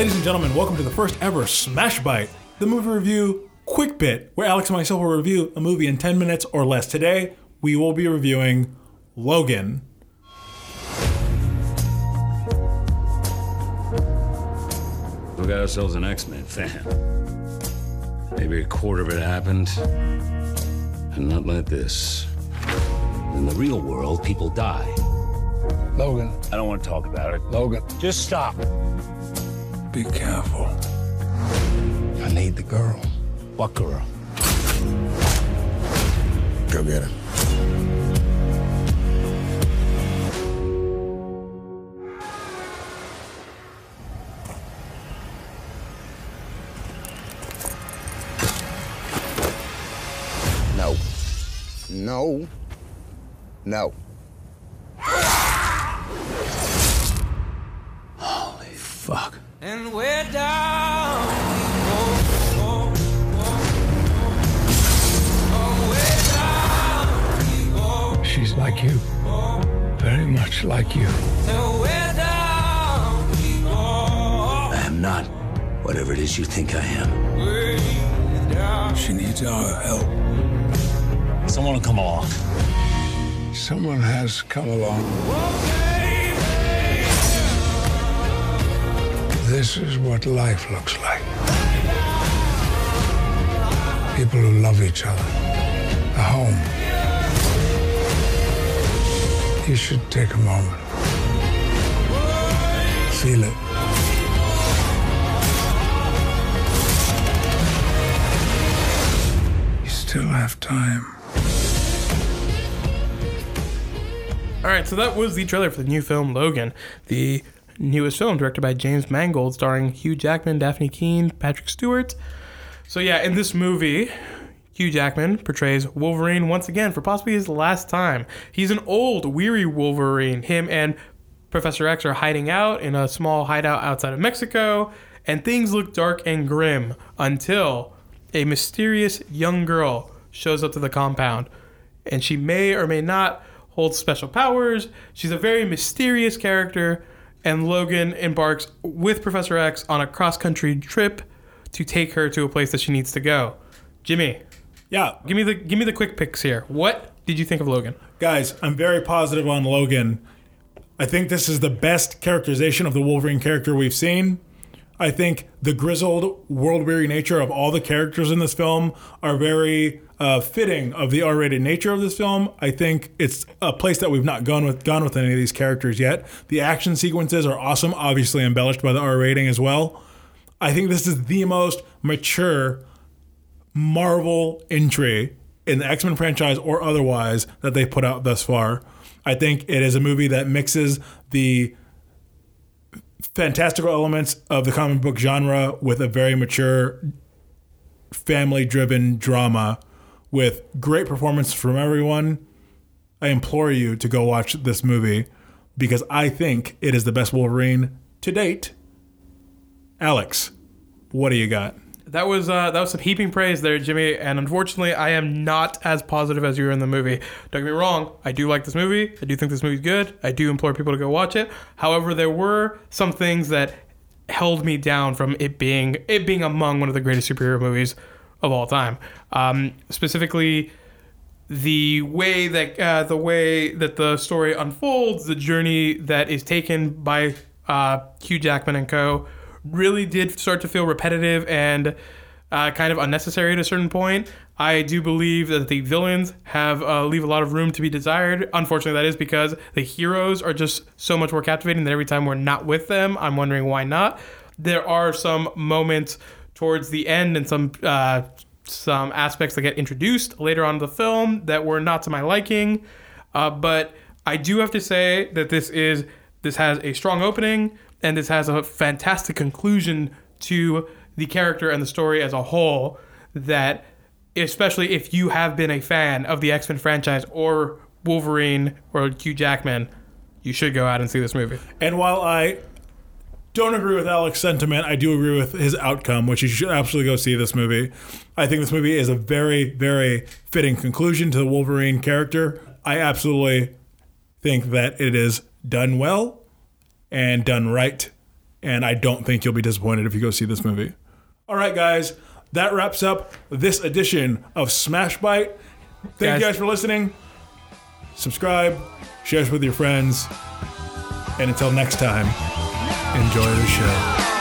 Ladies and gentlemen, welcome to the first ever SMASHbite, the movie review quick bit, where Alex and myself will review a movie in 10 minutes or less. Today, we will be reviewing Logan. We got ourselves an X-Men fan. Maybe a quarter of it happened, and not like this. In the real world, people die. Logan, I don't want to talk about it. Logan, just stop. Be careful. I need the girl. What girl? Go get her. No. No. No. Holy fuck. And we're down. Oh, She's like you. Very much like you. till we're down. I am not whatever it is you think I am. She needs our help. Someone will come along. Someone has come along. This is what life looks like. People who love each other. A home. You should take a moment. Feel it. You still have time. All right, so that was the trailer for the new film Logan, the newest film directed by James Mangold, starring Hugh Jackman, Dafne Keen, Patrick Stewart. So yeah, in this movie, Hugh Jackman portrays Wolverine once again for possibly his last time. He's an old, weary Wolverine. Him and Professor X are hiding out in a small hideout outside of Mexico, and things look dark and grim until a mysterious young girl shows up to the compound. And she may or may not hold special powers. She's a very mysterious character, and Logan embarks with Professor X on a cross country trip to take her to a place that she needs to go. Jimmy, Yeah, give me the give me the quick picks here. What did you think of Logan? guys, I'm very positive on Logan. I think this is the best characterization of the Wolverine character we've seen. I think the grizzled, world weary nature of all the characters in this film are very uh, fitting of the R rated nature of this film. I think it's a place that we've not gone with gone with any of these characters yet. The action sequences are awesome, obviously embellished by the R rating as well. I think this is the most mature Marvel entry in the X Men franchise or otherwise that they've put out thus far. I think it is a movie that mixes the fantastical elements of the comic book genre with a very mature, family driven drama with great performance from everyone. I implore you to go watch this movie because I think it is the best Wolverine to date. Alex, what do you got? That was uh, that was some heaping praise there, Jimmy. And unfortunately, I am not as positive as you were in the movie. Don't get me wrong. I do like this movie. I do think this movie's good. I do implore people to go watch it. However, there were some things that held me down from it being it being among one of the greatest superhero movies of all time. Um, specifically, the way that uh, the way that the story unfolds, the journey that is taken by uh, Hugh Jackman and co. really did start to feel repetitive and uh, kind of unnecessary at a certain point. I do believe that the villains have uh, leave a lot of room to be desired. Unfortunately, that is because the heroes are just so much more captivating that every time we're not with them, I'm wondering why not. There are some moments towards the end and some uh, some aspects that get introduced later on in the film that were not to my liking. Uh, but I do have to say that this is this has a strong opening and this has a fantastic conclusion to the character and the story as a whole. That especially if you have been a fan of the X Men franchise or Wolverine or Hugh Jackman, you should go out and see this movie. And while I don't agree with Alex's sentiment, I do agree with his outcome, which you should absolutely go see this movie. I think this movie is a very, very fitting conclusion to the Wolverine character. I absolutely think that it is done well and done right. And I don't think you'll be disappointed if you go see this movie. All right, guys, that wraps up this edition of SMASHbite. Thank Guys- you guys for listening. Subscribe, share us with your friends. And until next time, enjoy the show.